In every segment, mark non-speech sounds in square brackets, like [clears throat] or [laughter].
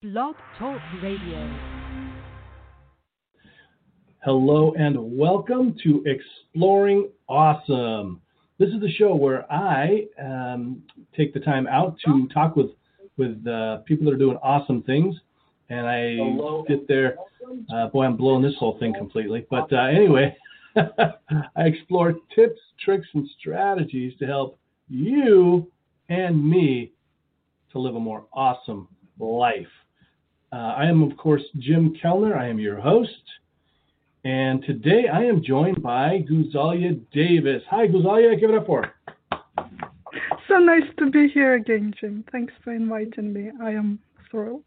Blog Talk Radio. Hello and welcome to Exploring Awesome. This is the show where I um, take the time out to talk with with uh, people that are doing awesome things, and I Hello. get there. Uh, boy, I'm blowing this whole thing completely. But uh, anyway, [laughs] I explore tips, tricks, and strategies to help you and me to live a more awesome life. Uh, I am, of course, Jim Kellner. I am your host. And today I am joined by Guzalia Davis. Hi, Guzalia. Give it up for her. So nice to be here again, Jim. Thanks for inviting me. I am thrilled.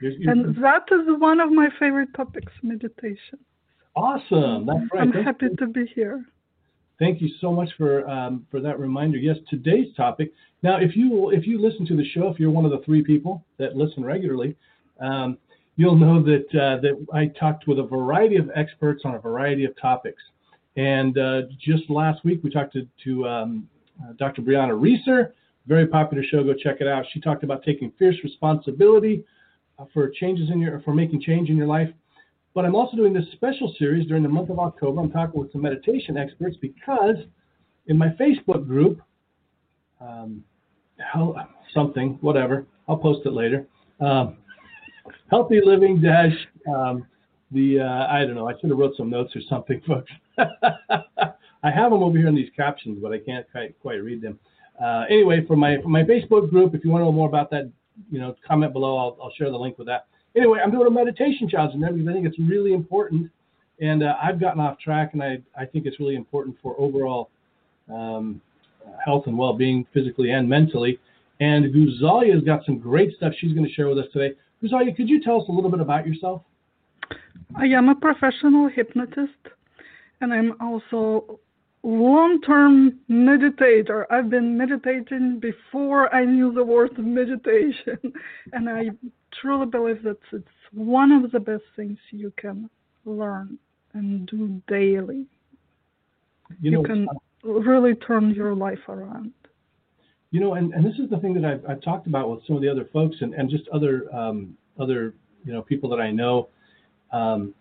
You're, you're, and that is one of my favorite topics, meditation. Awesome. That's right. I'm Thank happy you. to be here. Thank you so much for um, for that reminder. Yes, today's topic. Now, if you if you listen to the show, if you're one of the three people that listen regularly, um, you'll know that uh, that I talked with a variety of experts on a variety of topics. And uh, just last week, we talked to, to um, uh, Dr. Brianna Reeser, very popular show. Go check it out. She talked about taking fierce responsibility uh, for changes in your for making change in your life. But I'm also doing this special series during the month of October. I'm talking with some meditation experts because in my Facebook group, um, something, whatever, I'll post it later. Um, healthy living dash um, the uh, I don't know. I should have wrote some notes or something, [laughs] folks. I have them over here in these captions, but I can't quite, quite read them. Uh, anyway, for my for my Facebook group, if you want to know more about that, you know, comment below. I'll, I'll share the link with that. Anyway, I'm doing a meditation challenge and everything. I think it's really important, and uh, I've gotten off track, and I I think it's really important for overall um, health and well-being, physically and mentally. And Guzalia has got some great stuff she's going to share with us today. Guzalia, could you tell us a little bit about yourself? I am a professional hypnotist, and I'm also long-term meditator. I've been meditating before I knew the word meditation, [laughs] and I truly believe that it's one of the best things you can learn and do daily. You, know, you can really turn your life around. You know, and, and this is the thing that I've, I've talked about with some of the other folks and, and just other um, other you know people that I know. Um,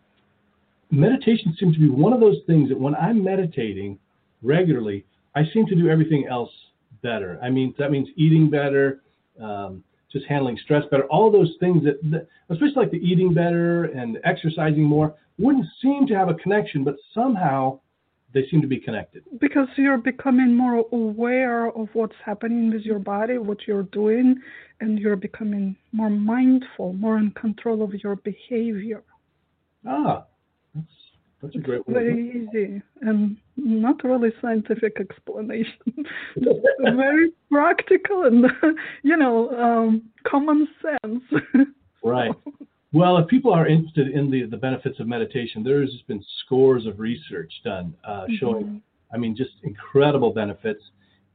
meditation seems to be one of those things that when I'm meditating regularly, I seem to do everything else better. I mean, that means eating better, um, just handling stress better. All those things that, that, especially like the eating better and exercising more, wouldn't seem to have a connection, but somehow they seem to be connected. Because you're becoming more aware of what's happening with your body, what you're doing, and you're becoming more mindful, more in control of your behavior. Ah, that's, that's a great way. Very easy and not really scientific [laughs] explanation. [laughs] very practical and, [laughs] you know, um, common sense. right. Well, if people are interested in the, the benefits of meditation, there has been scores of research done uh, mm-hmm. showing, I mean, just incredible benefits.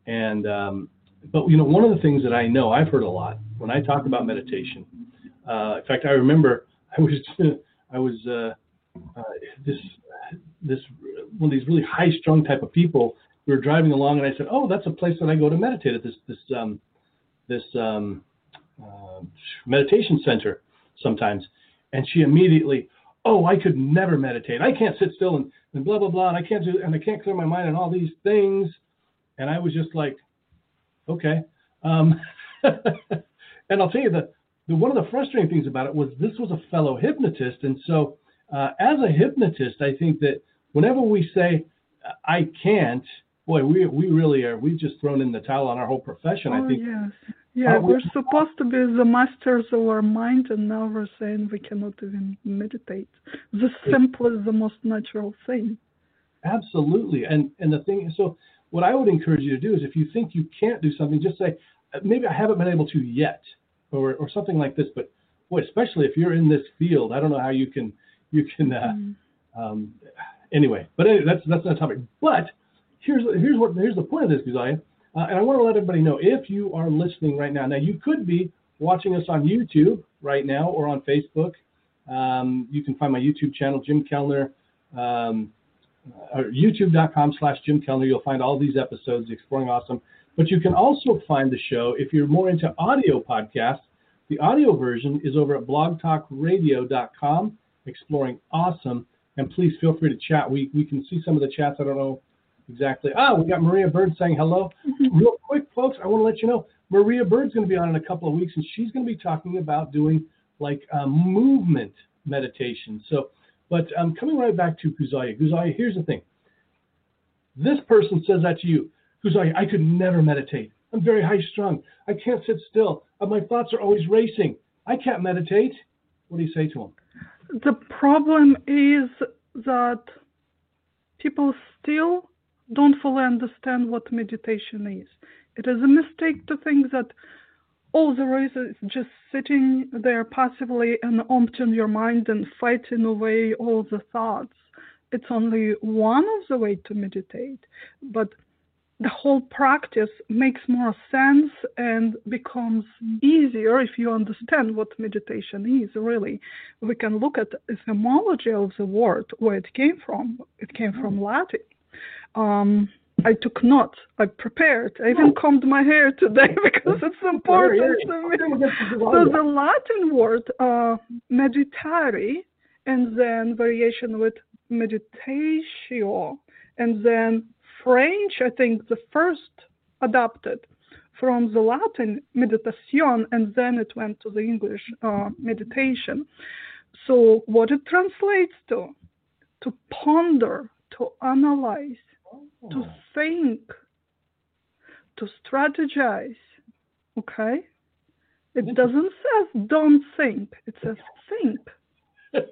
And, um, but, you know, one of the things that I know, I've heard a lot when I talk about meditation. Uh, in fact, I remember I was, [laughs] I was uh, uh, this, this, one of these really high strung type of people. We were driving along and I said, oh, that's a place that I go to meditate at this, this, um, this um, uh, meditation center sometimes. And she immediately, oh, I could never meditate. I can't sit still and, and blah blah blah, and I can't do and I can't clear my mind and all these things. And I was just like, okay. Um, [laughs] and I'll tell you that the, one of the frustrating things about it was this was a fellow hypnotist, and so uh, as a hypnotist, I think that whenever we say I can't, boy, we we really are. We've just thrown in the towel on our whole profession. Oh, I think yes. Yeah, we're supposed to be the masters of our mind, and now we're saying we cannot even meditate. The simple is the most natural thing. Absolutely, and and the thing. Is, so, what I would encourage you to do is, if you think you can't do something, just say, uh, maybe I haven't been able to yet, or or something like this. But boy, especially if you're in this field, I don't know how you can you can. Uh, mm. um, anyway, but anyway, that's that's not a topic. But here's here's what here's the point of this, Guzalia uh, and I want to let everybody know if you are listening right now, now you could be watching us on YouTube right now or on Facebook. Um, you can find my YouTube channel, Jim Kellner, um, or youtube.com slash Jim Kellner. You'll find all these episodes, Exploring Awesome. But you can also find the show if you're more into audio podcasts. The audio version is over at blogtalkradio.com, exploring awesome. And please feel free to chat. We, we can see some of the chats. I don't know exactly. Ah, we got Maria Bird saying hello. [laughs] Real quick, folks, I want to let you know Maria Bird's going to be on in a couple of weeks, and she's going to be talking about doing like um, movement meditation. So, but um, coming right back to Guzalia. Guzalia, here's the thing. This person says that to you. Guzalia, I could never meditate. I'm very high strung. I can't sit still. Uh, my thoughts are always racing. I can't meditate. What do you say to him? The problem is that people still don't fully understand what meditation is. It is a mistake to think that all there is is just sitting there passively and emptying your mind and fighting away all the thoughts. It's only one of the way to meditate, but the whole practice makes more sense and becomes easier if you understand what meditation is really. We can look at the etymology of the word where it came from. It came from mm. latin um, I took notes. I prepared. I even combed my hair today [laughs] because it's important to me. So the Latin word uh, meditare, and then variation with meditatio, and then French. I think the first adopted from the Latin meditation, and then it went to the English uh, meditation. So what it translates to? To ponder, to analyze to think, to strategize. Okay? It doesn't say don't think, it says think. [laughs]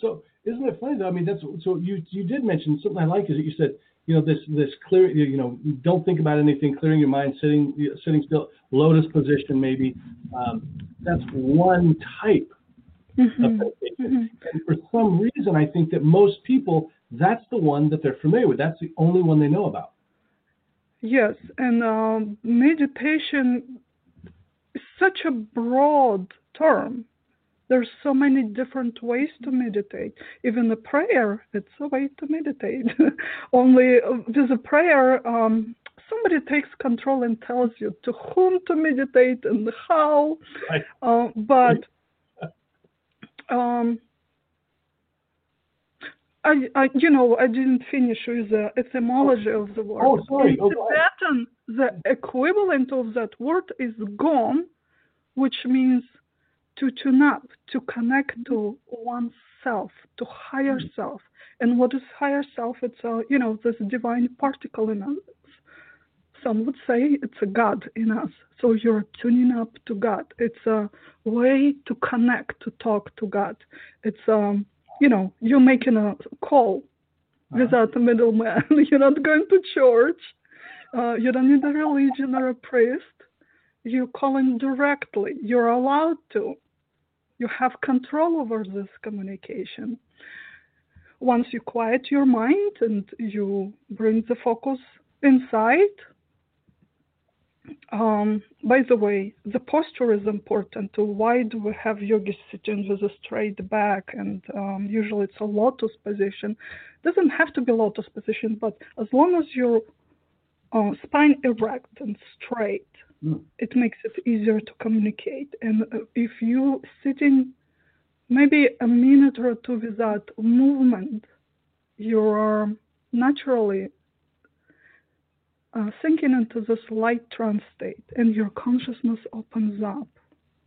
so isn't it funny though? I mean that's so you you did mention something I like is that you said, you know, this this clear you know, don't think about anything, clearing your mind, sitting sitting still, lotus position maybe. Um, that's one type mm-hmm. Mm-hmm. And for some reason I think that most people that's the one that they're familiar with. That's the only one they know about. Yes, and um, meditation is such a broad term. There's so many different ways to meditate. Even a prayer, it's a way to meditate. [laughs] Only uh, with a prayer, um, somebody takes control and tells you to whom to meditate and how. Right. Uh, but um, I, I, you know, I didn't finish with the etymology of the word. Oh, sorry. Oh, Tibetan, the equivalent of that word is gom, which means to tune up, to connect to oneself, to higher mm-hmm. self. And what is higher self? It's a, you know, this divine particle in us. Some would say it's a God in us. So you're tuning up to God. It's a way to connect, to talk to God. It's um you know, you're making a call uh-huh. without a middleman. [laughs] you're not going to church. Uh, you don't need a religion or a priest. You're calling directly. You're allowed to. You have control over this communication. Once you quiet your mind and you bring the focus inside, um, by the way, the posture is important. Too. Why do we have yogis sitting with a straight back? And um, usually it's a lotus position. Doesn't have to be lotus position, but as long as your uh, spine erect and straight, mm. it makes it easier to communicate. And uh, if you sitting maybe a minute or two without movement, you're naturally uh, sinking into this light trance state and your consciousness opens up.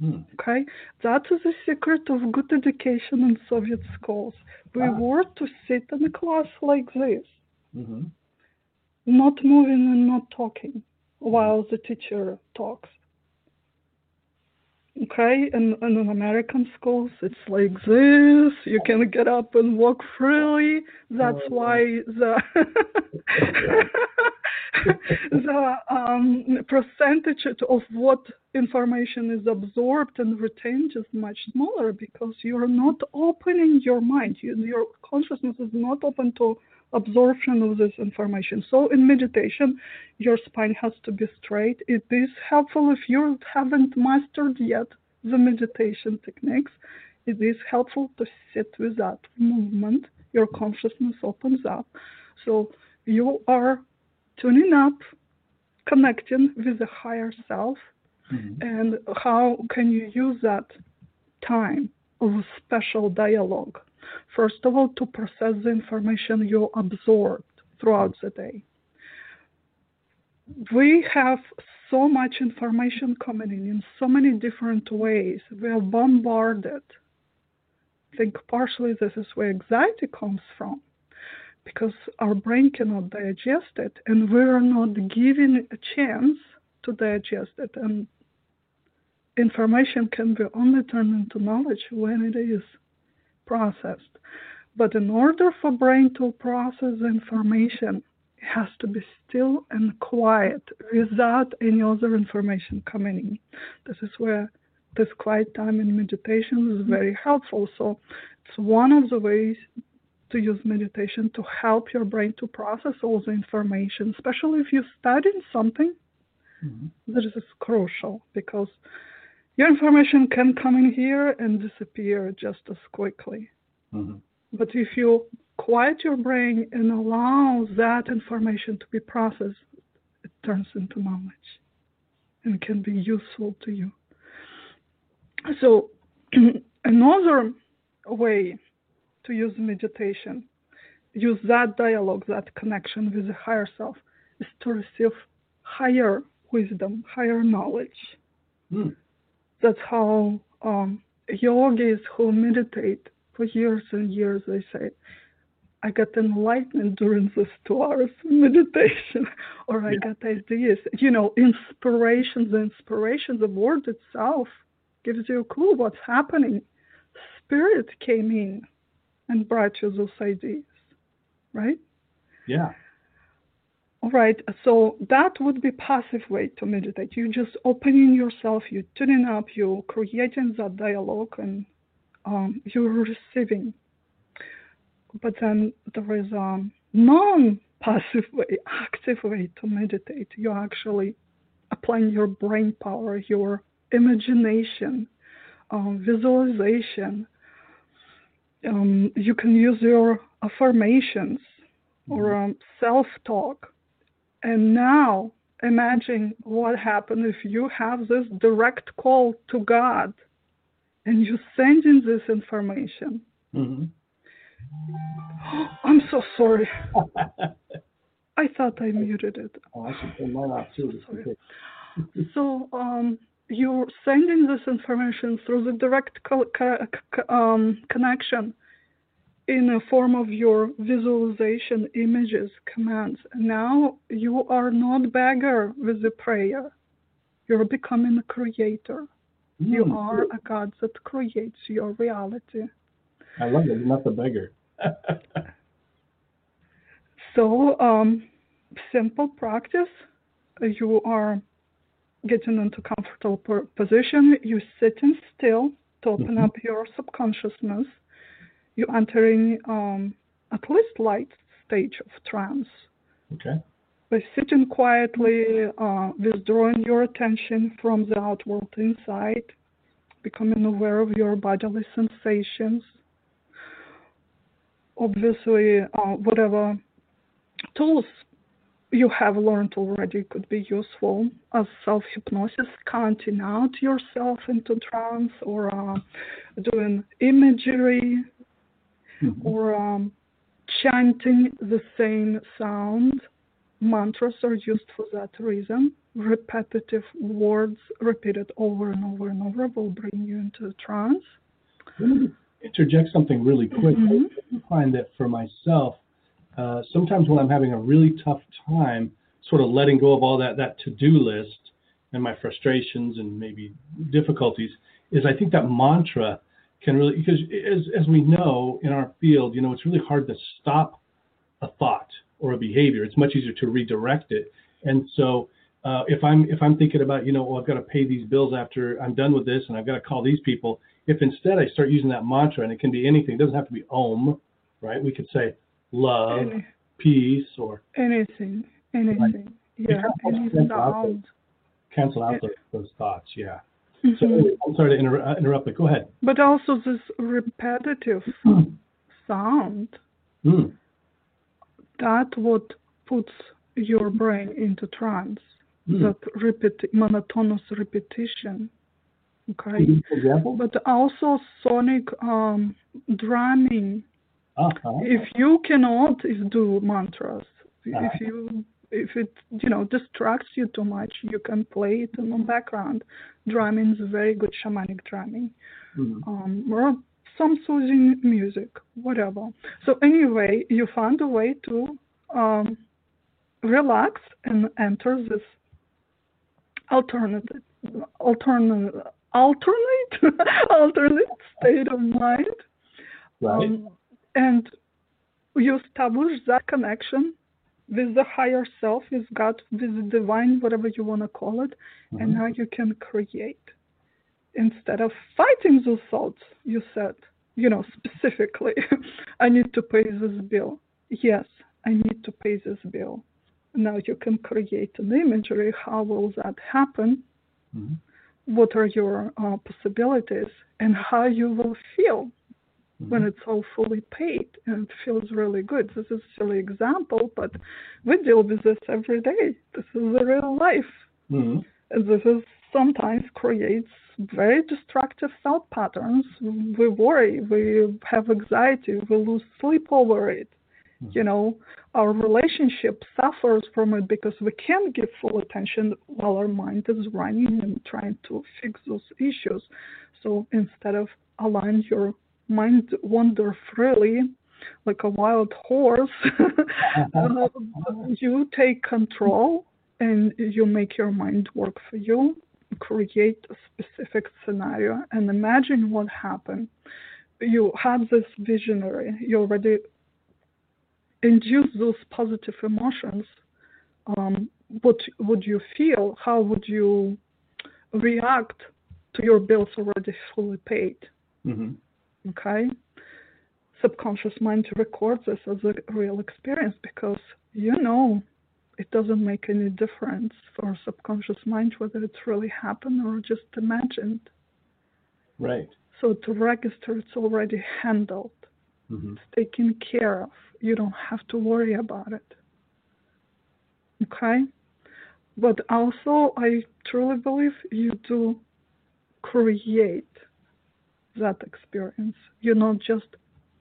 Hmm. Okay, that is the secret of good education in Soviet schools. We Ah. were to sit in a class like this, Mm-hmm. not moving and not talking while the teacher talks. Okay, and, and in American schools, it's like this. You can get up and walk freely. That's Oh. why the [laughs] [laughs] the um, percentage of what information is absorbed and retained is much smaller because you're not opening your mind. You, your consciousness is not open to absorption of this information. So in meditation, your spine has to be straight. It is helpful if you haven't mastered yet the meditation techniques. It is helpful to sit with that movement. Your consciousness opens up. So you are tuning up, connecting with the higher self, Mm-hmm. And how can you use that time of special dialogue? First of all, to process the information you absorbed throughout the day. We have so much information coming in in so many different ways. We are bombarded. I think partially this is where anxiety comes from because our brain cannot digest it and we're not given a chance to digest it. And information can be only turned into knowledge when it is processed. But in order for brain to process information it has to be still and quiet without any other information coming in. This is where this quiet time in meditation is very helpful. So it's one of the ways to use meditation to help your brain to process all the information, especially if you're studying something mm-hmm. that is crucial because your information can come in here and disappear just as quickly. Mm-hmm. But if you quiet your brain and allow that information to be processed, it turns into knowledge and can be useful to you. So, [clears throat] another way to use meditation, use that dialogue, that connection with the higher self, is to receive higher wisdom, higher knowledge. Mm. That's how um, yogis who meditate for years and years, they say, I got enlightened during this two hours meditation, [laughs] or I yeah. got ideas. You know, inspiration, the inspiration, the word itself gives you a clue what's happening. Spirit came in and brought you those ideas, right? Yeah. All right. So that would be passive way to meditate. You're just opening yourself, you're tuning up, you're creating that dialogue, and um, you're receiving. But then there is a non-passive way, active way to meditate. You're actually applying your brain power, your imagination, um, visualization, um, you can use your affirmations or mm-hmm. um, self talk. And now imagine what happens if you have this direct call to God and you send in this information. Mm-hmm. [gasps] I'm so sorry. [laughs] I thought I muted it. Oh, I should turn off too. so, um, you're sending this information through the direct co- co- um, connection in a form of your visualization images commands. Now you are not beggar with the prayer. You're becoming a creator. Mm. You are a God that creates your reality. I love it. You're not the beggar. [laughs] so, um, simple practice. You are getting into comfortable position. You're sitting still to open mm-hmm. up your subconsciousness. You're entering um, at least light stage of trance. Okay. By sitting quietly, uh, withdrawing your attention from the outward inside, becoming aware of your bodily sensations. Obviously, uh, whatever tools you have learned already could be useful as self hypnosis, counting out yourself into trance or uh, doing imagery mm-hmm. or um, chanting the same sound. Mantras are used for that reason. Repetitive words repeated over and over and over will bring you into trance. Interject something really quick. Mm-hmm. I find that for myself, uh, sometimes when I'm having a really tough time, sort of letting go of all that that to-do list and my frustrations and maybe difficulties, is I think that mantra can really because as as we know in our field, you know, it's really hard to stop a thought or a behavior. It's much easier to redirect it. And so uh, if I'm if I'm thinking about you know oh I've got to pay these bills after I'm done with this and I've got to call these people, if instead I start using that mantra and it can be anything, it doesn't have to be Om, right? We could say love, Any, peace, or anything, anything. Right? Yeah, any cancel out, those, cancel out those, those thoughts. Yeah. Mm-hmm. So I'm sorry to inter- uh, interrupt, but go ahead. But also this repetitive [clears throat] sound. Mm. That what puts your brain into trance. Hmm. that repeat monotonous repetition. Okay, Can you give an example? but also sonic um, drumming. Uh-huh. If you cannot do mantras, Uh-huh. if you if it you know distracts you too much, you can play it in the background. Drumming is very good shamanic drumming Mhm. um, or some soothing music, whatever. So anyway, you found a way to um, relax and enter this alternative, alternate, alternate, [laughs] alternate state of mind, Right. um, and you establish that connection with the higher self, with God, with the divine, whatever you want to call it, and Mhm. now you can create. Instead of fighting those thoughts you said you know specifically [laughs] i need to pay this bill. Yes i need to pay this bill. Now you can create an imagery. How will that happen? Mhm. what are your uh, possibilities? And how you will feel when Mhm. it's all fully paid and it feels really good this is a silly example but we deal with this every day this is the real life Mhm. and this is sometimes creates very destructive thought patterns. We worry, we have anxiety, we lose sleep over it. You know, our relationship suffers from it because we can't give full attention while our mind is running and trying to fix those issues. So instead of allowing your mind wander freely like a wild horse, [laughs] uh, you take control and you make your mind work for you create a specific scenario and imagine what happened. You have this visionary, you already induce those positive emotions. Um, what would you feel? How would you react to your bills already fully paid? Mhm. Okay? Subconscious mind records this as a real experience because you know it doesn't make any difference for subconscious mind whether it's really happened or just imagined. Right. So to register, it's already handled, Mhm. it's taken care of. You don't have to worry about it. Okay? But also, I truly believe you do create that experience. You're not just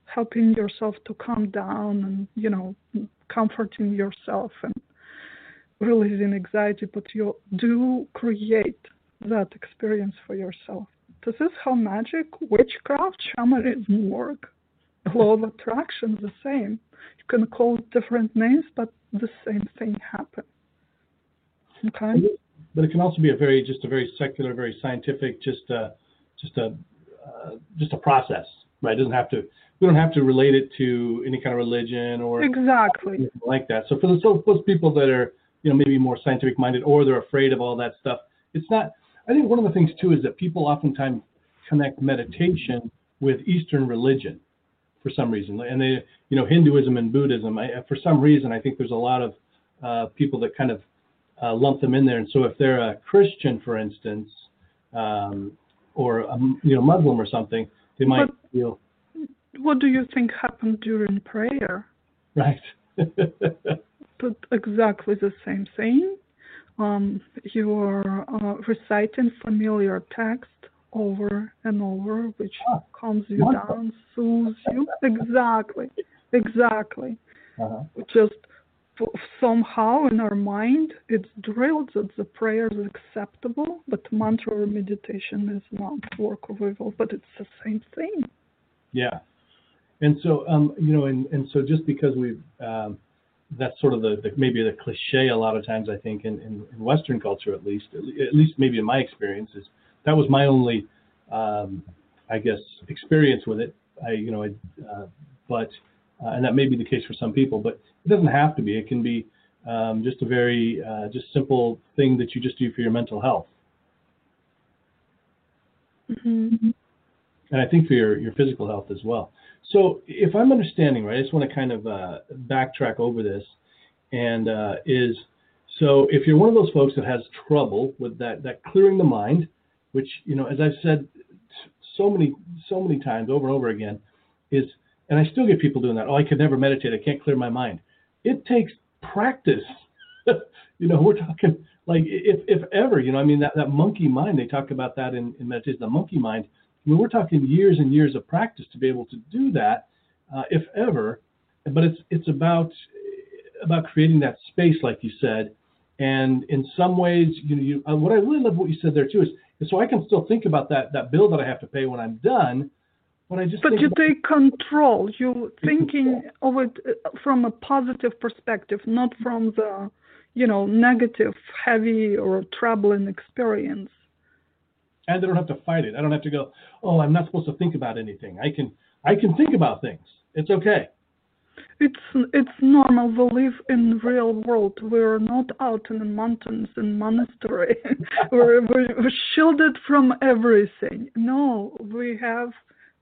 helping yourself to calm down and, you know, comforting yourself and releasing anxiety, but you do create that experience for yourself. This is how magic, witchcraft, shamanism work. Law of attraction the same. You can call it different names, but the same thing happens. Okay? But it can also be a very, just a very secular, very scientific, just a, just a, uh, just a process, right? It doesn't have to. We don't have to relate it to any kind of religion or Exactly. anything like that. So for the, so those people that are, you know, maybe more scientific minded or they're afraid of all that stuff, it's not. I think one of the things too is that people oftentimes connect meditation with Eastern religion for some reason, and they, you know, Hinduism and Buddhism. I, for some reason, I think there's a lot of uh, people that kind of uh, lump them in there. And so if they're a Christian, for instance, um, or a, you know Muslim or something, they might But- feel What do you think happened during prayer? right. [laughs] But exactly the same thing. Um, you are uh, reciting familiar text over and over, which Ah, calms you wonderful. down, soothes you. Exactly, exactly. uh-huh. Just somehow in our mind, it's drilled that the prayer is acceptable, but mantra or meditation is not work of evil. But it's the same thing. Yeah, and so um, you know, and, and so just because we've um, that's sort of the, the maybe the cliche a lot of times I think in, in, in Western culture at least at, le- at least maybe in my experience is that was my only um, I guess experience with it. I you know I uh, but uh, and that may be the case for some people, but it doesn't have to be. It can be um, just a very uh, just simple thing that you just do for your mental health. hmm and I think for your, your physical health as well. So if I'm understanding right, I just want to kind of uh, backtrack over this, and uh, is so if you're one of those folks that has trouble with that that clearing the mind, which you know, as I've said so many so many times over and over again, is and I still get people doing that. Oh, I could never meditate. I can't clear my mind. It takes practice. [laughs] you know, we're talking like if if ever, you know, I mean that that monkey mind. They talk about that in, in meditation, the monkey mind. I mean, we're talking years and years of practice to be able to do that, uh, if ever. But it's it's about about creating that space, like you said, and in some ways, you know, you, uh, what I really love what you said there too is, is so I can still think about that that bill that I have to pay when I'm done. But I just but you take control. You thinking of it uh, from a positive perspective, not from the you know negative, heavy or troubling experience. And I don't have to fight it. I don't have to go. Oh, I'm not supposed to think about anything. I can I can think about things. It's okay. It's it's normal. We live in real world. We're not out in the mountains in monastery. [laughs] we're, we're shielded from everything. No, we have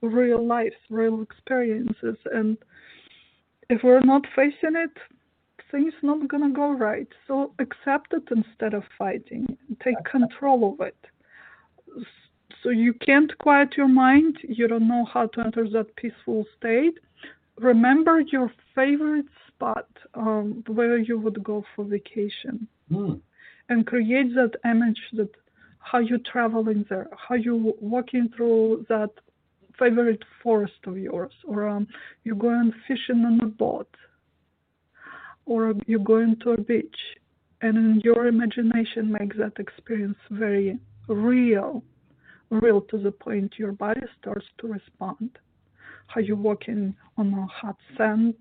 real lives, real experiences, and if we're not facing it, things not gonna go right. So accept it instead of fighting. Take control of it. So you can't quiet your mind. You don't know how to enter that peaceful state remember your favorite spot um, where you would go for vacation mm. and create that image that how you traveling there how you walking through that favorite forest of yours or um, you're going fishing on a boat or you're going to a beach and your imagination makes that experience very real real to the point your body starts to respond how you're walking on a hot sand,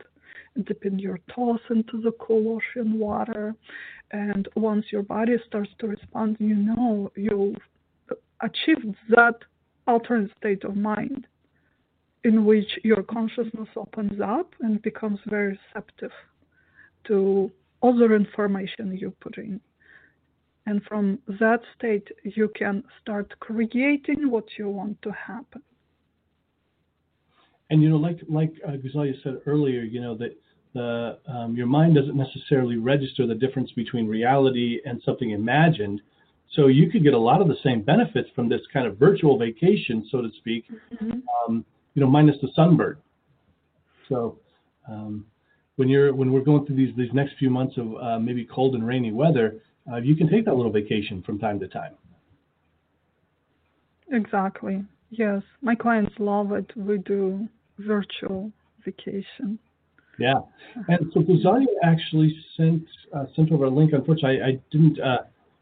dipping your toes into the cool ocean water. And once your body starts to respond, you know you've achieved that alternate state of mind in which your consciousness opens up and becomes very receptive to other information you put in. And from that state, you can start creating what you want to happen. And you know, like like uh, Guzalia said earlier, you know that the um, your mind doesn't necessarily register the difference between reality and something imagined. So you could get a lot of the same benefits from this kind of virtual vacation, so to speak. Mm-hmm. Um, you know, minus the sunburn. So um, when you're when we're going through these these next few months of uh, maybe cold and rainy weather, uh, you can take that little vacation from time to time. Exactly. Yes, my clients love it. We do virtual vacation. Yeah, and so Guzalia actually sent uh, sent over a link. Unfortunately, I, I didn't.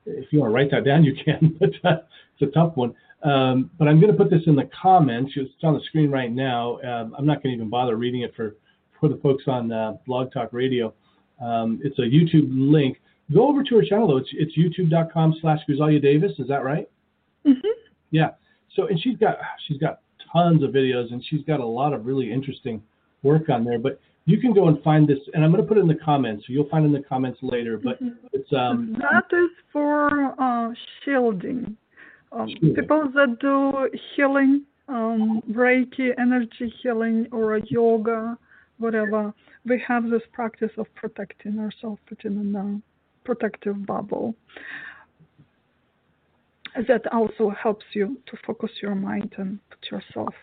If you want to write that down, you can, [laughs] but uh, it's a tough one. Um, but I'm going to put this in the comments. It's on the screen right now. Um, I'm not going to even bother reading it for for the folks on uh, Blog Talk Radio. Um, it's a YouTube link. Go over to her channel though. It's it's youtube.com/slash Guzalia Davis. Is that right? Mm-hmm. Yeah. So and she's got she's got tons of videos, and she's got a lot of really interesting work on there. But you can go and find this, and I'm going to put it in the comments, so you'll find it in the comments later. But mm-hmm. it's um. That is for uh, shielding. Um, people that do healing, um, Reiki, energy healing, or yoga, whatever, we have this practice of protecting ourselves, putting in a protective bubble that also helps you to focus your mind and put yourself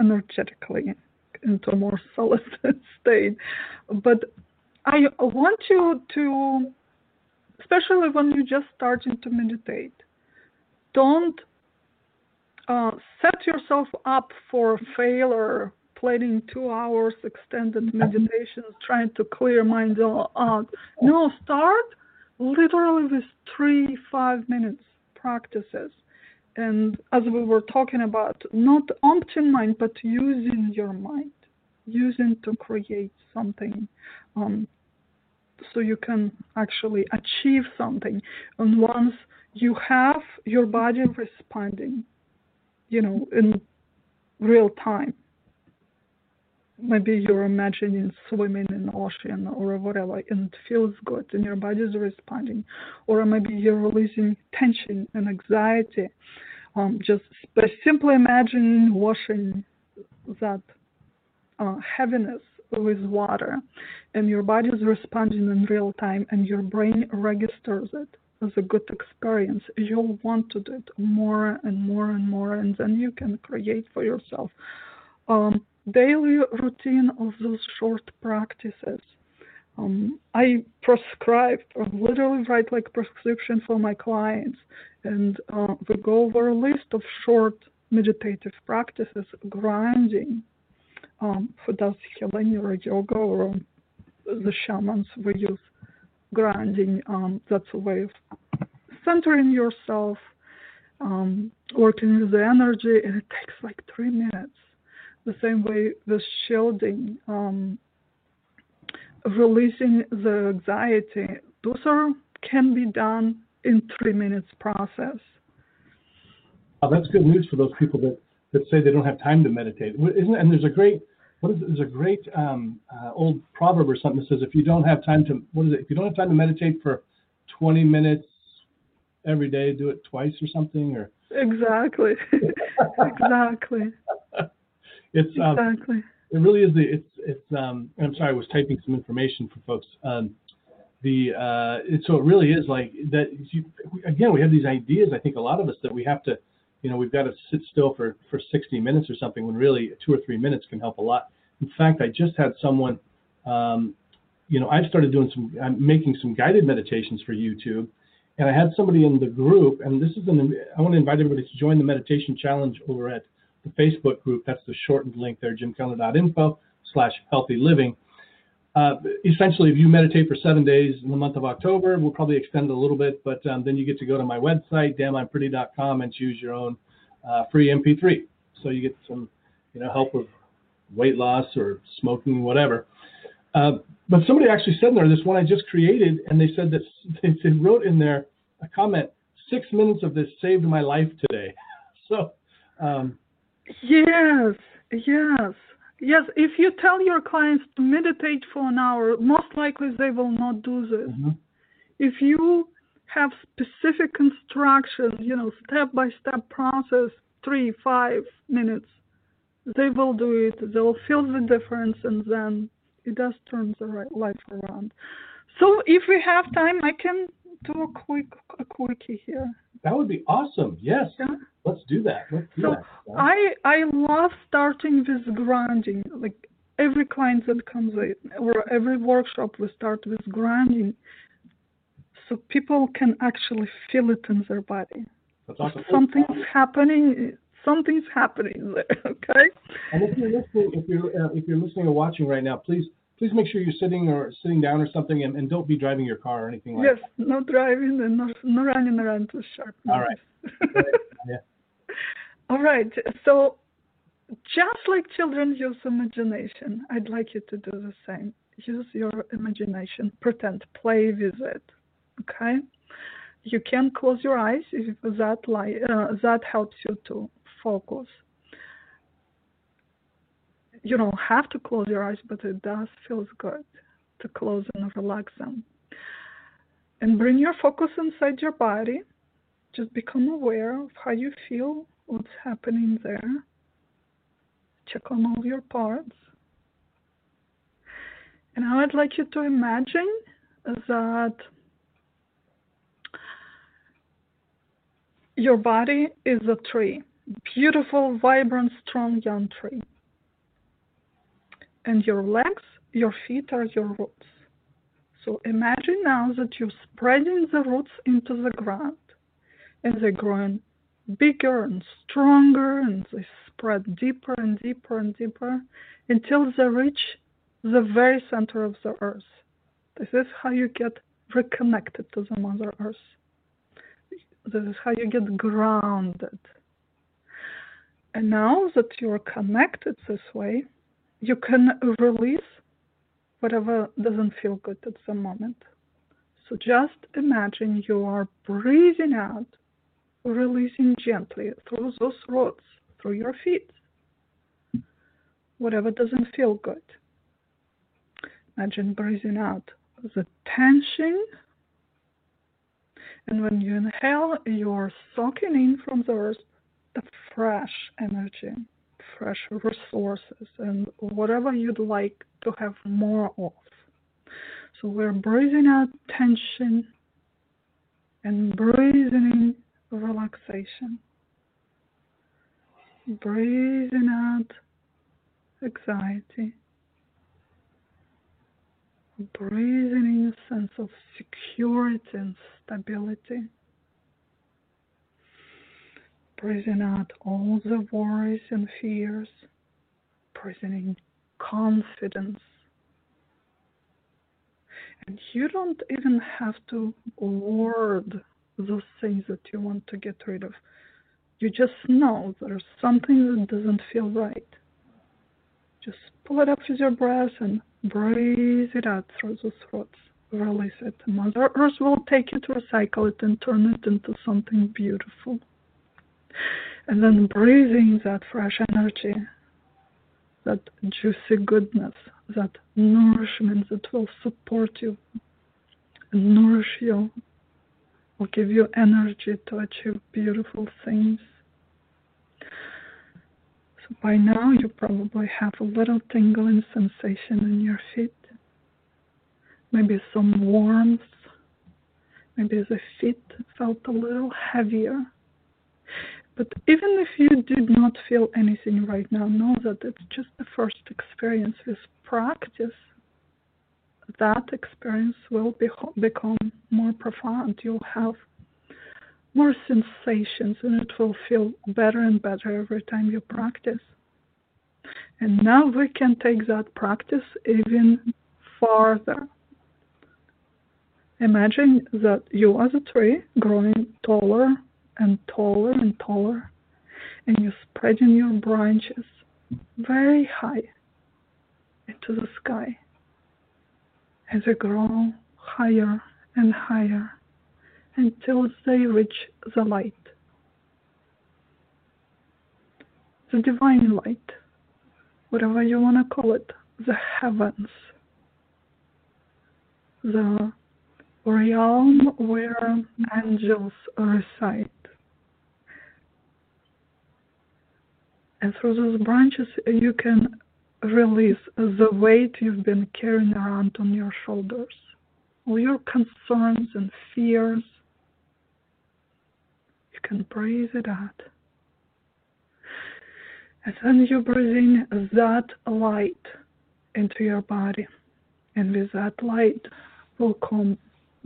energetically into a more [laughs] solid state. But I want you to, especially when you're just starting to meditate, don't uh, set yourself up for failure planning two hours extended meditations trying to clear mind all out. No, start literally with three, five minutes practices. And as we were talking about, not empty mind, but using your mind, using to create something um, so you can actually achieve something. And once you have your body responding, you know, in real time, maybe you're imagining swimming in the ocean or whatever and it feels good and your body is responding. Or maybe you're releasing tension and anxiety. Um, just simply imagining washing that uh, heaviness with water and your body is responding in real time and your brain registers it as a good experience you'll want to do it more and more and more and then you can create for yourself. Um, daily routine of those short practices Um, I prescribe, literally write like prescription for my clients, and uh, we go over a list of short meditative practices, grounding, um, for those healing or yoga or the shamans we use grounding. Um, that's a way of centering yourself, um, working with the energy, and it takes like three minutes. The same way with shielding, um, releasing the anxiety. Those are can be done in three minutes process. Oh, that's good news for those people that, that say they don't have time to meditate. Isn't and there's a great what is it? There's a great um, uh, old proverb or something that says if you don't have time to what is it? If you don't have time to meditate for 20 minutes every day, do it twice or something or exactly [laughs] exactly it's um, exactly. it really is the it's it's um I'm sorry I was typing some information for folks. Um the uh so it really is like that you, again we have these ideas I think a lot of us that we have to you know we've got to sit still for for 60 minutes or something when really two or three minutes can help a lot. In fact I just had someone um you know I've started doing some I'm making some guided meditations for YouTube and I had somebody in the group and this is an I want to invite everybody to join the meditation challenge over at the Facebook group. That's the shortened link there, jimkellner.info slash healthy living. Uh, essentially, if you meditate for seven days in the month of October, we'll probably extend it a little bit, but um, then you get to go to my website, damnimepretty.com, and choose your own uh, free MP3. So you get some, you know, help with weight loss or smoking, whatever. Uh, but somebody actually said in there, this one I just created, and they said that [laughs] they wrote in there a comment, six minutes of this saved my life today. [laughs] So um, Yes, yes, yes. If you tell your clients to meditate for an hour, most likely they will not do this. Mm-hmm. If you have specific instructions, you know, step by step process, three, five minutes, they will do it. They will feel the difference, and then it does turn the right life around. So if we have time, I can do a quick a quickie here. That would be awesome. Yes. Yeah. Let's do that. Let's do so that. I I love starting with grounding. Like every client that comes in or every workshop we start with grounding so people can actually feel it in their body. That's awesome. Something's happening something's happening there, [laughs] okay? And if you're listening if you're uh, if you're listening or watching right now, please please make sure you're sitting or sitting down or something and, and don't be driving your car or anything like yes, that. no driving and no, no running around too sharp. All right. yeah. [laughs] All right. So, just like children use imagination, I'd like you to do the same. Use your imagination. Pretend. Play with it. Okay. You can close your eyes if that li- uh, that helps you to focus. You don't have to close your eyes, but it does feel good to close and relax them. And bring your focus inside your body. Just become aware of how you feel, what's happening there. Check on all your parts. And now I would like you to imagine that your body is a tree, beautiful, vibrant, strong young tree. And your legs, your feet are your roots. So imagine now that you're spreading the roots into the ground and they're growing bigger and stronger and they spread deeper and deeper and deeper until they reach the very center of the earth. This is how you get reconnected to the Mother Earth. This is how you get grounded. And now that you're connected this way, you can release whatever doesn't feel good at the moment. So just imagine you are breathing out, releasing gently through those roots, through your feet, whatever doesn't feel good. Imagine breathing out the tension. And when you inhale, you're soaking in from the earth the fresh energy, resources, and whatever you'd like to have more of. So we're breathing out tension and breathing in relaxation. Breathing out anxiety. breathing in a sense of security and stability. Breathing out all the worries and fears. Breathing in confidence. And you don't even have to word those things that you want to get rid of. You just know there's something that doesn't feel right. Just pull it up with your breath and breathe it out through the throat. Release it. Mother Earth will take to recycle it and turn it into something beautiful. And then breathing that fresh energy, that juicy goodness, that nourishment that will support you and nourish you, will give you energy to achieve beautiful things. So by now you probably have a little tingling sensation in your feet, maybe some warmth, maybe the feet felt a little heavier. But even if you did not feel anything right now, know that it's just the first experience. With practice, that experience will be, become more profound. You'll have more sensations and it will feel better and better every time you practice. And now we can take that practice even farther. Imagine that you as a tree growing taller and taller and taller, and you're spreading your branches very high into the sky as they grow higher and higher until they reach the light, the divine light, whatever you want to call it, the heavens, the realm where angels reside. And through those branches, you can release the weight you've been carrying around on your shoulders, all your concerns and fears. You can breathe it out. And then you breathe in that light into your body. And with that light will come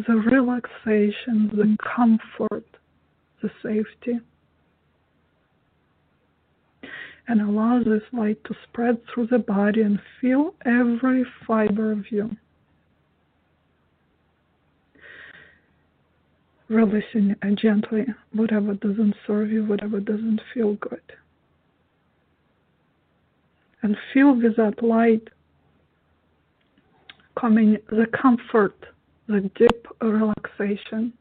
the relaxation, the comfort, the safety and allow this light to spread through the body and feel every fiber of you. Releasing gently whatever doesn't serve you, whatever doesn't feel good. And feel with that light coming the comfort, the deep relaxation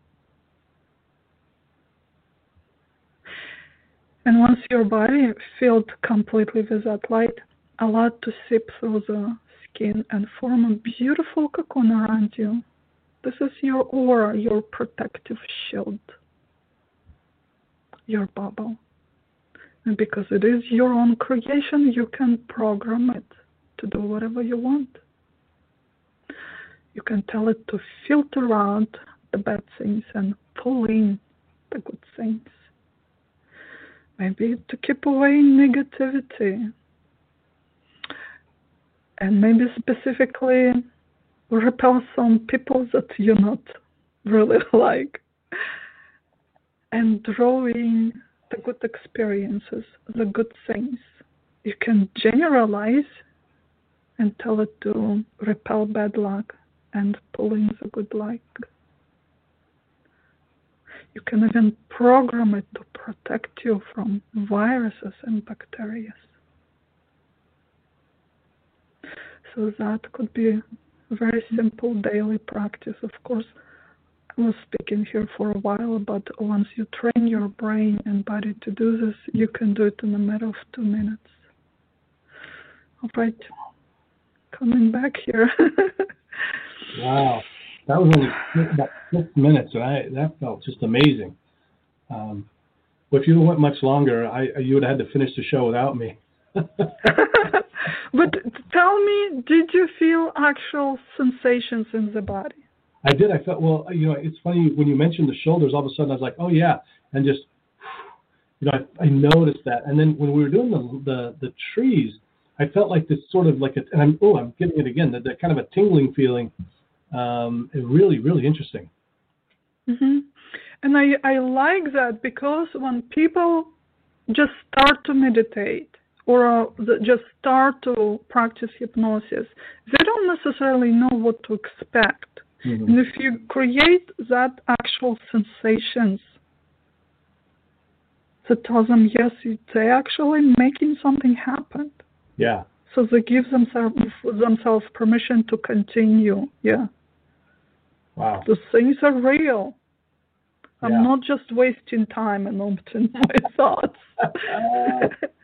And once your body filled completely with that light, allow it to seep through the skin and form a beautiful cocoon around you. This is your aura, your protective shield, your bubble. And because it is your own creation, you can program it to do whatever you want. You can tell it to filter out the bad things and pull in the good things maybe to keep away negativity and maybe specifically repel some people that you not really [laughs] like. And drawing the good experiences the good things. You can generalize and tell it to repel bad luck and pull in the good luck you can even program it to protect you from viruses and bacteria. So that could be a very simple daily practice. Of course, I was speaking here for a while, but once you train your brain and body to do this, you can do it in a matter of two minutes. All right, coming back here. [laughs] wow that was only about six minutes, and I that felt just amazing. Um, but if you went much longer, I you would have had to finish the show without me. [laughs] but tell me, did you feel actual sensations in the body? I did. I felt well. You know, it's funny when you mentioned the shoulders. All of a sudden, I was like, oh yeah, and just you know, I, I noticed that. And then when we were doing the the, the trees, I felt like this sort of like a, and I'm oh I'm getting it again that, that kind of a tingling feeling. Um, really really interesting. hmm And I I like that because when people just start to meditate or uh, just start to practice hypnosis, they don't necessarily know what to expect. Mhm. And if you create that actual sensations that tells them yes, they're actually making something happen. Yeah. So they give themselves themselves permission to continue. Yeah, Wow. the things are real. I'm Yeah. not just wasting time and opening [laughs] my thoughts. [laughs]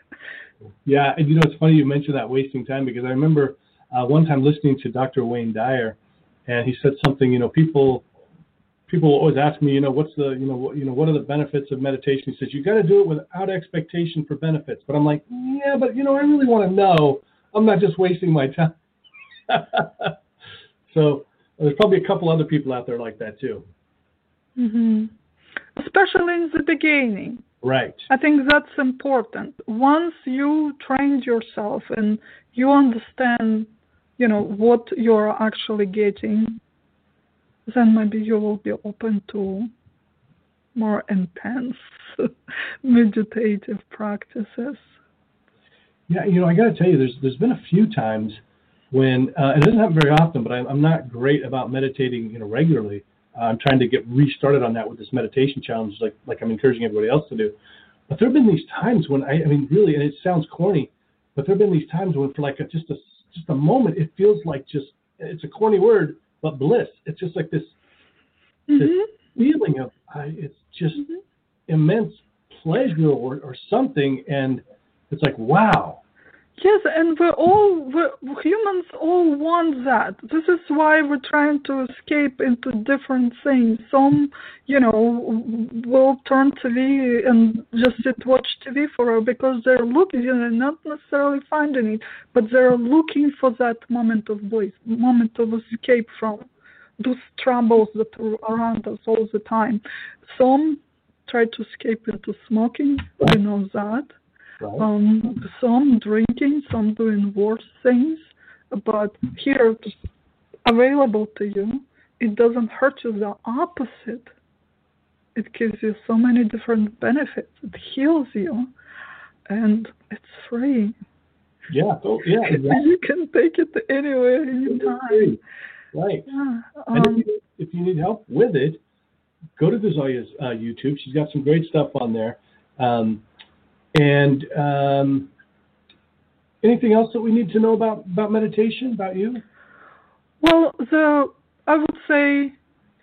Yeah, and you know it's funny you mentioned that wasting time because I remember uh, one time listening to Dr. Wayne Dyer, and he said something. You know, people people always ask me, you know, what's the you know what you know what are the benefits of meditation? He says you got to do it without expectation for benefits. But I'm like, yeah, but you know, I really want to know. I'm not just wasting my time. [laughs] so there's probably a couple other people out there like that too. hmm Especially in the beginning. Right. I think that's important. Once you trained yourself and you understand, you know, what you're actually getting, then maybe you will be open to more intense [laughs] meditative practices. Yeah, you know, I got to tell you, there's there's been a few times when uh, it doesn't happen very often, but I'm, I'm not great about meditating, you know, regularly. Uh, I'm trying to get restarted on that with this meditation challenge, like like I'm encouraging everybody else to do. But there have been these times when I, I mean, really, and it sounds corny, but there have been these times when, for like a, just a just a moment, it feels like just it's a corny word, but bliss. It's just like this hmm feeling of I, it's just immense pleasure or, or something, and it's like wow. Yes, and we're all we're, humans all want that. This is why we're trying to escape into different things. Some, you know, will turn TV and just sit watch TV for because they're looking, you know, not necessarily finding it, but they're looking for that moment of bliss, moment of escape from those troubles that are around us all the time. Some try to escape into smoking. We know that Right. um, some drinking, some doing worse things, but here it's available to you. It doesn't hurt you. The opposite. It gives you so many different benefits. It heals you, and it's free. yeah. Oh, yeah. Exactly. [laughs] You can take it anywhere, anytime. Right. Yeah. And Um, if, you, if you need help with it, go to Guzalia's uh, YouTube. She's got some great stuff on there. Um, and um, anything else that we need to know about, about meditation, about you? Well, the I would say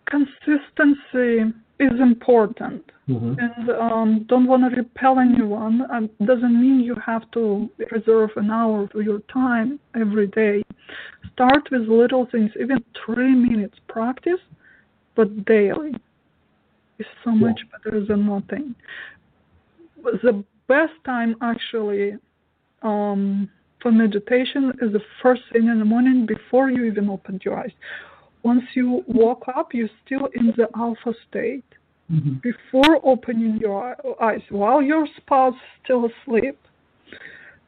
consistency is important. Mm-hmm. and um, don't want to repel anyone. Um, doesn't mean you have to reserve an hour of your time every day. Start with little things, even three minutes practice, but daily is so Yeah. much better than nothing. The best time actually um, for meditation is the first thing in the morning before you even open your eyes. Once you woke up, you're still in the alpha state Mm-hmm. before opening your eyes while your spouse is still asleep.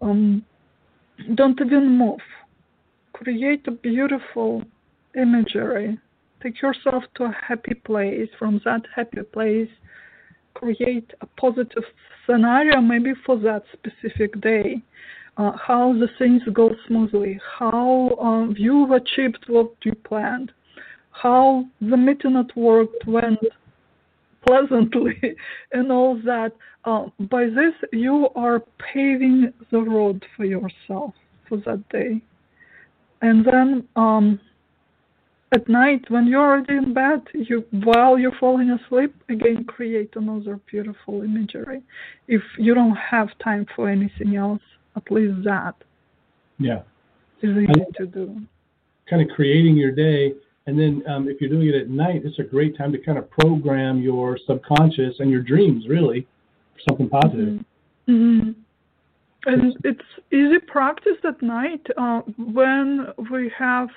Um, don't even move. Create a beautiful imagery. Take yourself to a happy place. From that happy place, create a positive scenario maybe for that specific day. Uh, how the things go smoothly, how um, you've achieved what you planned, how the meeting at work went pleasantly [laughs] and all that. Uh, by this, you are paving the road for yourself for that day. And then um, at night, when you're already in bed, you while you're falling asleep, again create another beautiful imagery. If you don't have time for anything else, at least that Yeah. is easy to do. Kind of creating your day. And then um, if you're doing it at night, it's a great time to kind of program your subconscious and your dreams, really, for something positive. Mm-hmm. And it's easy practice at night uh, when we have,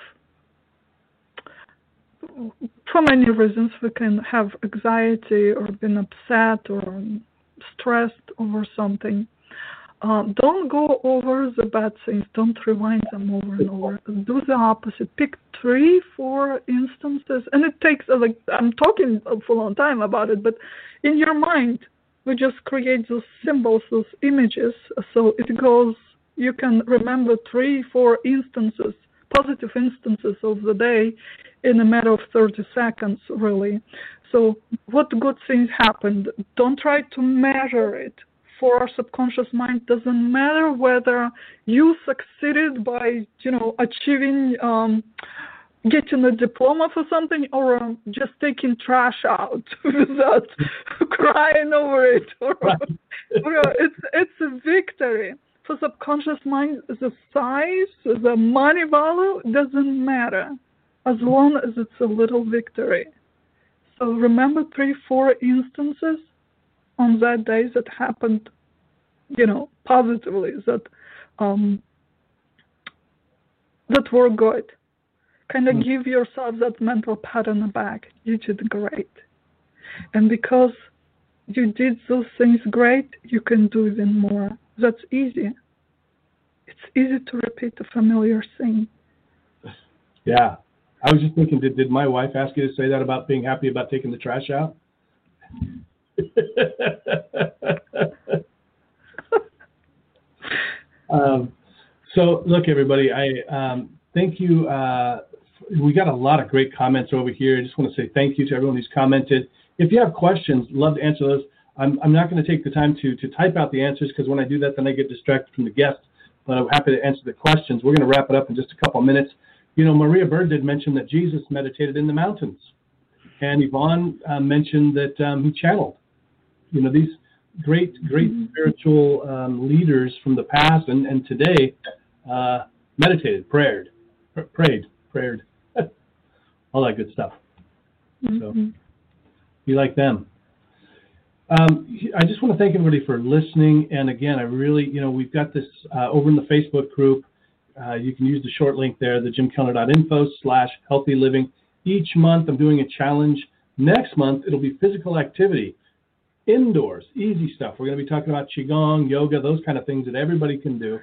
for many reasons, we can have anxiety or been upset or stressed over something. um, don't go over the bad things. Don't rewind them over and over. Do the opposite. Pick three, four instances, and it takes uh, like I'm talking for a long time about it, but in your mind, we just create those symbols, those images, so it goes. You can remember three, four instances, positive instances of the day, in a matter of 30 seconds, really. So, what good things happened? Don't try to measure it for our subconscious mind doesn't matter whether you succeeded by you know achieving um, getting a diploma for something or um, just taking trash out [laughs] without [laughs] crying over it [laughs] or, or it's it's a victory for subconscious mind the size the money value doesn't matter as long as it's a little victory so remember three four instances on that day that happened, you know, positively that um, that were good. Kind of mm. give yourself that mental pat on the back. You did great, and because you did those things great, you can do even more. That's easy. It's easy to repeat a familiar thing. Yeah, I was just thinking, did, did my wife ask you to say that about being happy about taking the trash out? [laughs] um, so, look, everybody, I um, thank you. Uh, we got a lot of great comments over here. I just want to say thank you to everyone who's commented. If you have questions, love to answer those. I'm, I'm not going to take the time to, to type out the answers because when I do that, then I get distracted from the guests. But I'm happy to answer the questions. We're going to wrap it up in just a couple of minutes. You know, Maria Bird did mention that Jesus meditated in the mountains, and Yvonne uh, mentioned that um, he channeled you know these great great mm-hmm. spiritual um, leaders from the past and, and today uh, meditated, prayed, prayed, prayed, [laughs] all that good stuff. Mm-hmm. So you like them. Um, I just want to thank everybody for listening. And again, I really, you know, we've got this uh, over in the Facebook group. Uh, you can use the short link there, the jimkellner.info slash healthy living. Each month I'm doing a challenge. Next month it'll be physical activity indoors, easy stuff. We're going to be talking about qigong, yoga, those kind of things that everybody can do.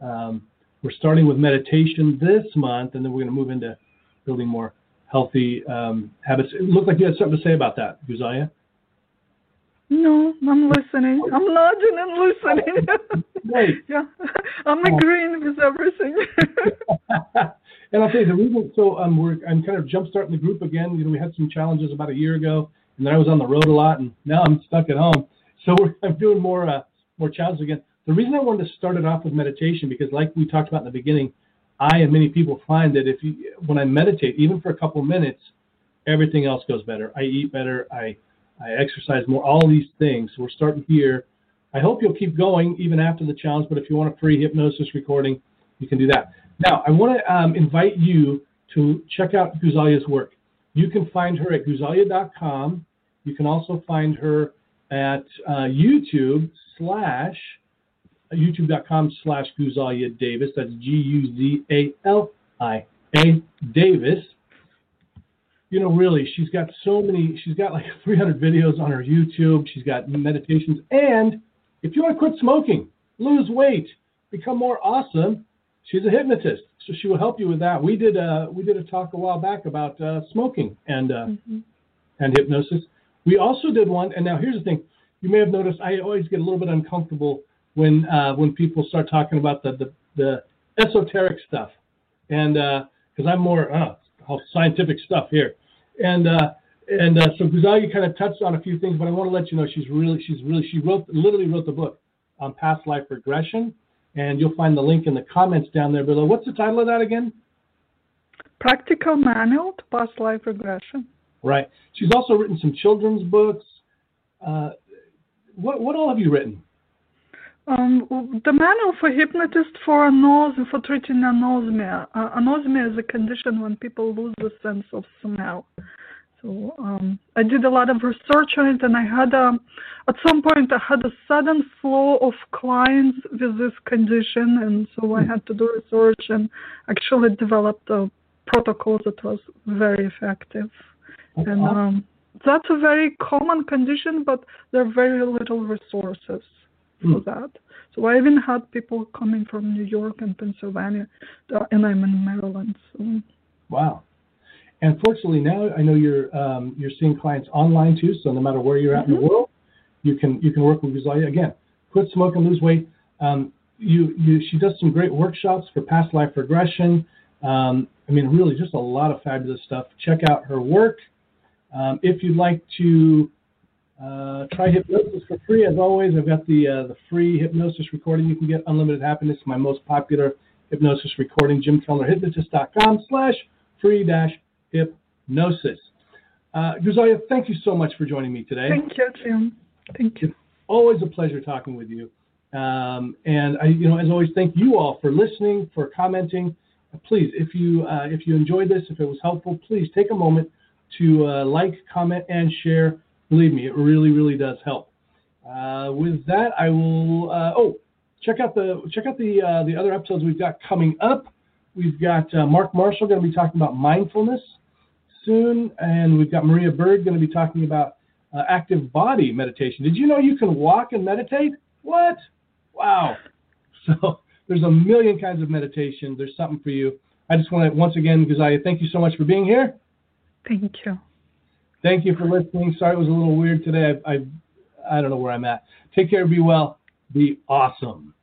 Um, we're starting with meditation this month, and then we're going to move into building more healthy um, habits. It looked like you had something to say about that, Guzalia. No, I'm listening. I'm nodding and listening. Great. [laughs] yeah, I'm agreeing with everything. [laughs] and I'll tell you the reason. So um, we're I'm kind of jump starting the group again. You know, we had some challenges about a year ago and then I was on the road a lot, and now I'm stuck at home. So [laughs] I'm doing more uh, more challenges again. The reason I wanted to start it off with meditation because, like we talked about in the beginning, I and many people find that if you when I meditate, even for a couple minutes, everything else goes better. I eat better. I I exercise more. All these things. So we're starting here. I hope you'll keep going even after the challenge. But if you want a free hypnosis recording, you can do that. Now I want to um, invite you to check out Guzalia's work. You can find her at guzalia.com. You can also find her at uh, YouTube slash youtube.com slash Guzalia Davis. That's G U Z A L I A Davis. You know, really, she's got so many, she's got like [laughs] 300 videos on her YouTube. She's got meditations. And if you want to quit smoking, lose weight, become more awesome, she's a hypnotist so she will help you with that. We did a we did a talk a while back about uh, smoking and uh, mm-hmm. and hypnosis. We also did one, and now here's the thing: you may have noticed I always get a little bit uncomfortable when uh, when people start talking about the the, the esoteric stuff, and because uh, I'm more uh, scientific stuff here, and uh, and uh, so Guzalia kind of touched on a few things, but I want to let you know she's really she's really she wrote literally wrote the book on past life regression and you'll find the link in the comments down there below. What's the title of that again? Practical Manual to Past Life Regression. Right. She's also written some children's books. Uh, what what all have you written? Um, the manual for hypnotists for anosmia, for treating anosmia. Uh, anosmia is a condition when people lose the sense of smell. So um, I did a lot of research on it, and I had a, at some point I had a sudden flow of clients with this condition, and so I had to do research and actually developed a protocol that was very effective. Okay. And um, that's a very common condition, but there are very little resources for that. So I even had people coming from New York and Pennsylvania, uh, and I'm in Maryland. So. Wow. And fortunately now I know you're um, you're seeing clients online too. So no matter where you're at mm-hmm. in the world, you can you can work with Guzalia again. Quit smoke and lose weight. Um, you you she does some great workshops for past life regression. Um, I mean, really, just a lot of fabulous stuff. Check out her work. Um, if you'd like to uh, try hypnosis for free, as always, I've got the uh, the free hypnosis recording. You can get unlimited happiness. My most popular hypnosis recording, JimKellnerHypnotist.com slash free dash hypnosis. Uh, Guzalia, thank you so much for joining me today. Thank you, Jim. Thank you. It's always a pleasure talking with you. Um, and I, you know, as always, thank you all for listening, for commenting. Please, if you uh, if you enjoyed this, if it was helpful, please take a moment to uh, like, comment, and share. Believe me, it really, really does help. Uh, with that, I will. Uh, oh, check out the check out the uh, the other episodes we've got coming up. We've got uh, Mark Marshall going to be talking about mindfulness soon, and we've got Maria Bird going to be talking about uh, active body meditation. Did you know you can walk and meditate? What? Wow. [laughs] So there's a million kinds of meditation. There's something for you. I just want to once again, Guzalia, thank you so much for being here. Thank you. Thank you for listening. Sorry it was a little weird today. I, I, I don't know where I'm at. Take care. Be well. Be awesome.